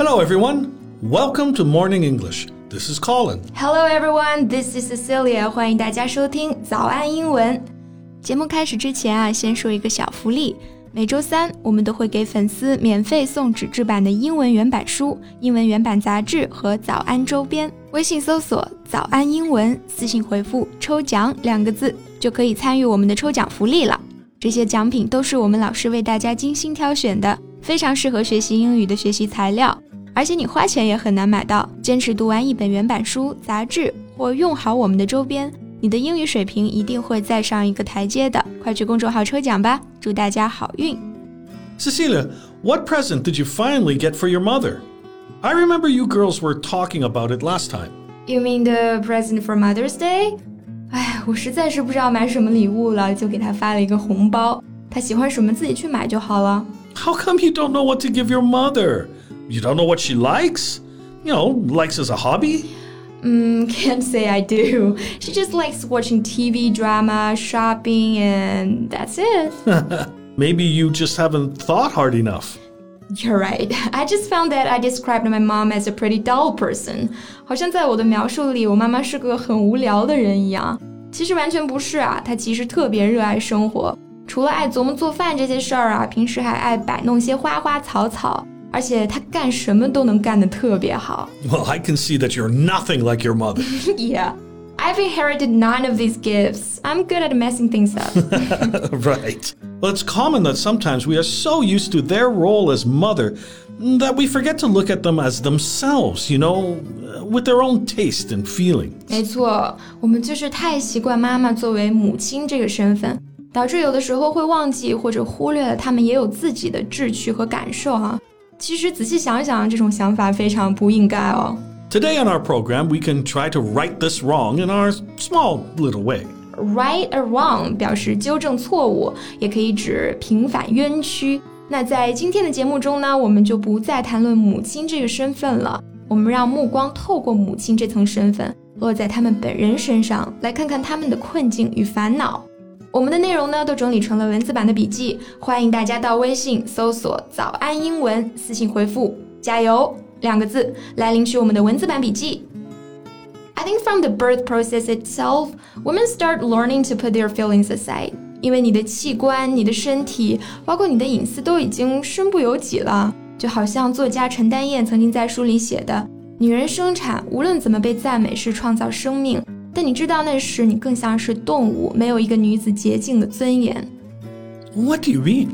Hello, everyone. Welcome to Morning English. This is Colin. Hello everyone, this is Cecilia. 欢迎大家收听早安英文。节目开始之前啊，先说一个小福利。每周三，我们都会给粉丝免费送纸质版的英文原版书、英文原版杂志和早安周边。微信搜索“早安英文”，私信回复“抽奖”两个字，就可以参与我们的抽奖福利了。这些奖品都是我们老师为大家精心挑选的，非常适合学习英语的学习材料。 而且你花钱也很难买到。坚持读完一本原版书、杂志，或用好我们的周边。你的英语水平一定会再上一个台阶的，快去公众号抽奖吧！祝大家好运。Cecilia, what present did you finally get for your mother? I remember you girls were talking about it last time. You mean the present for Mother's Day? 哎，我实在是不知道买什么礼物了，就给她发了一个红包。她喜欢什么自己去买就好了。How come you don't know what to give your mother? You don't know what she likes? You know, likes as a hobby? Mm, can't say I do. She just likes watching TV drama, shopping, and that's it. Maybe you just haven't thought hard enough. You're right. I just found that I described my mom as a pretty dull person. 好像在我的描述里，我妈妈是个很无聊的人一样。其实完全不是啊，她其实特别热爱生活。除了爱琢磨做饭这些事儿啊，平时还爱摆弄些花花草草。 而且他干什么都能干得特别好。Well, I can see that you're nothing like your mother. yeah. I've inherited none of these gifts. I'm good at messing things up. right. Well, it's common that sometimes we are so used to their role as mother that we forget to look at them as themselves, you know, with their own taste and feelings. 没错，我们就是太习惯妈妈作为母亲这个身份，导致有的时候会忘记或者忽略了他们也有自己的志趣和感受哈、啊。 其实仔细想想，这种想法非常不应该哦。Today on our program, we can try to right this wrong in our small little way. Right a wrong 表示纠正错误，也可以指平反冤屈。那在今天的节目中呢，我们就不再谈论母亲这个身份了，我们让目光透过母亲这层身份，落在他们本人身上，来看看他们的困境与烦恼。我们的内容呢都整理成了文字版的笔记，欢迎大家到微信搜索“早安英文”，私信回复“加油”两个字来领取我们的文字版笔记。I think from the birth process itself, women start learning to put their feelings aside. 因为你的器官、你的身体，包括你的隐私都已经身不由己了。就好像作家陈丹燕曾经在书里写的：“女人生产无论怎么被赞美是创造生命。”但你知道那时你更像是动物，没有一个女子洁净的尊严。What do you mean?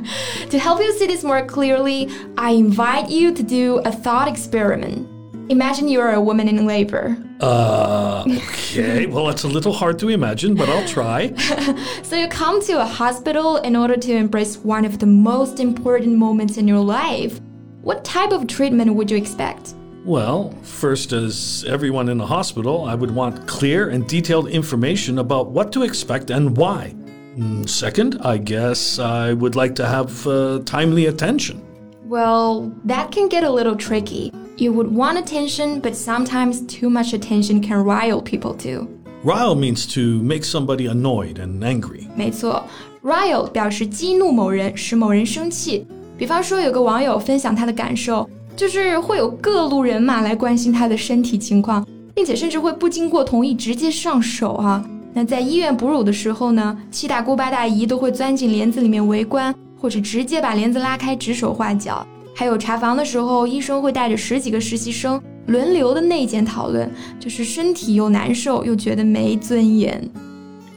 to help you see this more clearly, I invite you to do a thought experiment. Imagine you are a woman in labor. Uh, okay. well, it's a little hard to imagine, but I'll try. so you come to a hospital in order to embrace one of the most important moments in your life. What type of treatment would you expect? Well, first, as everyone in a hospital, I would want clear and detailed information about what to expect and why. Mm, second, I guess I would like to have uh, timely attention. Well, that can get a little tricky. You would want attention, but sometimes too much attention can rile people too. Rile means to make somebody annoyed and angry. 没错，rile 表示激怒某人，使某人生气。比方说，有个网友分享他的感受。 就是会有各路人马来关心他的身体情况，并且甚至会不经过同意直接上手啊。那在医院哺乳的时候呢，七大姑八大姨都会钻进帘子里面围观，或者直接把帘子拉开指手画脚。还有查房的时候，医生会带着十几个实习生轮流的内检讨论，就是身体又难受又觉得没尊严。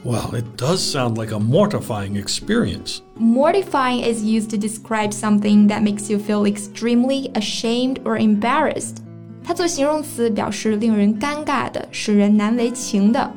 Well, it does sound like a mortifying experience. Mortifying is used to describe something that makes you feel extremely ashamed or embarrassed. 它做形容词表示令人尴尬的，使人难为情的。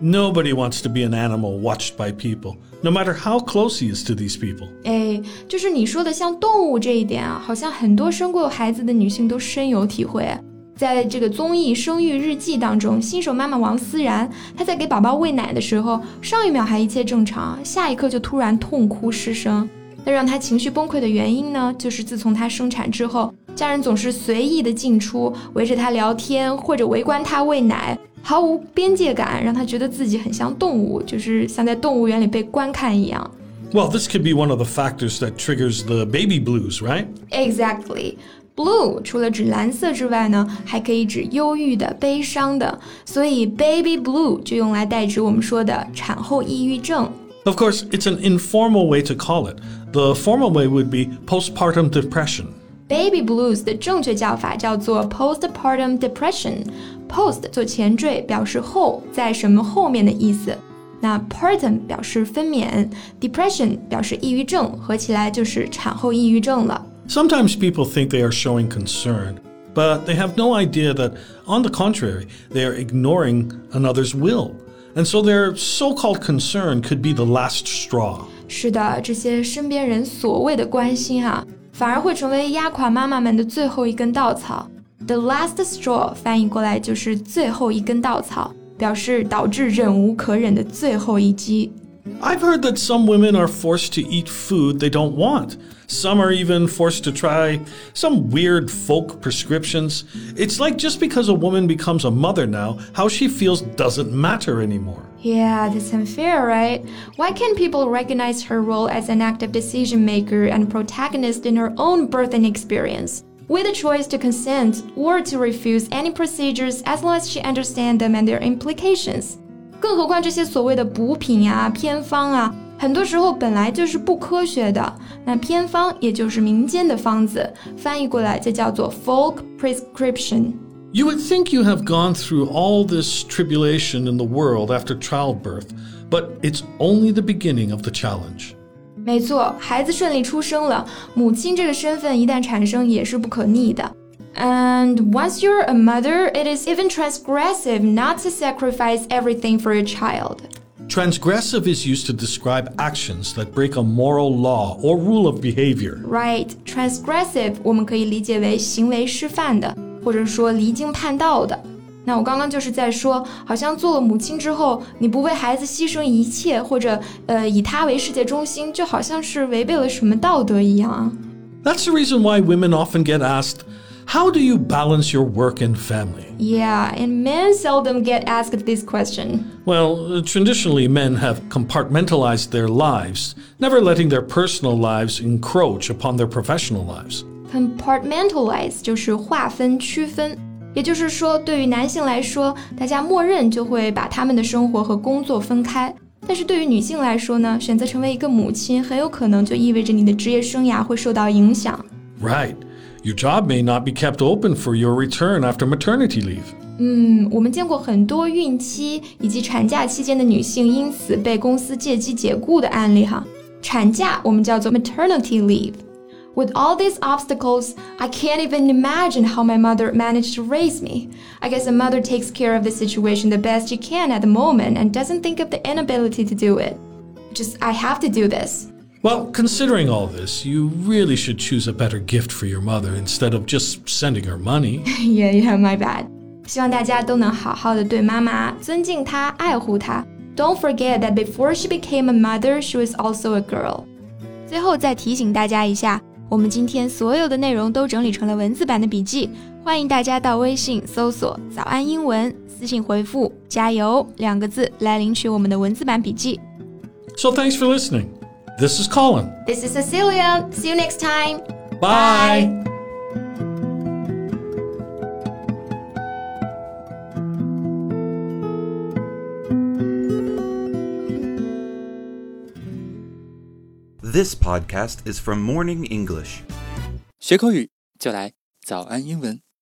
Nobody wants to be an animal watched by people, no matter how close he is to these people. 哎，就是你说的像动物这一点啊，好像很多生过孩子的女性都深有体会。 在这个综艺《生育日记》当中，新手妈妈王思然，她在给宝宝喂奶的时候，上一秒还一切正常，下一刻就突然痛哭失声。那让她情绪崩溃的原因呢，就是自从她生产之后，家人总是随意的进出，围着她聊天或者围观她喂奶，毫无边界感，让她觉得自己很像动物，就是像在动物园里被观看一样。Well, this could be one of the factors that triggers the baby blues, right? Exactly. Blue 除了指蓝色之外呢，还可以指忧郁的、悲伤的，所以 baby blue 就用来代指我们说的产后抑郁症。Of course, it's an informal way to call it. The formal way would be postpartum depression. Baby blues 的正确叫法叫做 postpartum depression。Post 做前缀表示后，在什么后面的意思。那 partum 表示分娩，depression 表示抑郁症，合起来就是产后抑郁症了。 Sometimes people think they are showing concern, but they have no idea that, on the contrary, they are ignoring another's will. And so their so called concern could be the last straw. 是的，这些身边人所谓的关心啊，反而会成为压垮妈妈们的最后一根稻草。The last straw 翻译过来就是最后一根稻草，表示导致忍无可忍的最后一击。 I've heard that some women are forced to eat food they don't want. Some are even forced to try some weird folk prescriptions. It's like just because a woman becomes a mother now, how she feels doesn't matter anymore. Yeah, that's unfair, right? Why can't people recognize her role as an active decision maker and protagonist in her own birthing experience? With a choice to consent or to refuse any procedures as long as she understands them and their implications. 更何况这些所谓的补品啊、偏方啊，很多时候本来就是不科学的。那偏方也就是民间的方子，翻译过来就叫做 folk prescription。You would think you have gone through all this tribulation in the world after childbirth, but it's only the beginning of the challenge. 没错，孩子顺利出生了，母亲这个身份一旦产生也是不可逆的。and once you're a mother, it is even transgressive not to sacrifice everything for your child. Transgressive is used to describe actions that break a moral law or rule of behavior. Right, transgressive 我们可以理解为行为失范的，或者说离经叛道的。那我刚刚就是在说，好像做了母亲之后，你不为孩子牺牲一切，或者呃以他为世界中心，就好像是违背了什么道德一样啊。That's the reason why women often get asked. How do you balance your work and family? Yeah, and men seldom get asked this question. Well, traditionally, men have compartmentalized their lives, never letting their personal lives encroach upon their professional lives. Compartmentalize 就是划分、区分。也就是说，对于男性来说，大家默认就会把他们的生活和工作分开；但是对于女性来说呢，选择成为一个母亲，很有可能就意味着你的职业生涯会受到影响。Right. Your job may not be kept open for your return after maternity leave. 嗯，我们见过很多孕期以及产假期间的女性因此被公司借机解雇的案例哈。产假我们叫做 maternity leave。With all these obstacles, I can't even imagine how my mother managed to raise me. I guess a mother takes care of the situation the best she can at the moment and doesn't think of the inability to do it. Just, I have to do this. Well, considering all this, you really should choose a better gift for your mother instead of just sending her money. yeah, yeah, my bad. 希望大家都能好好的对妈妈，尊敬她，爱护她。Don't forget that before she became a mother, she was also a girl. 最后再提醒大家一下，我们今天所有的内容都整理成了文字版的笔记，欢迎大家到微信搜索“早安英文”，私信回复“加油”两个字来领取我们的文字版笔记。So thanks for listening. This is Colin. This is Cecilia. See you next time. Bye. Bye. This podcast is from Morning English. 学口语就来早安英文。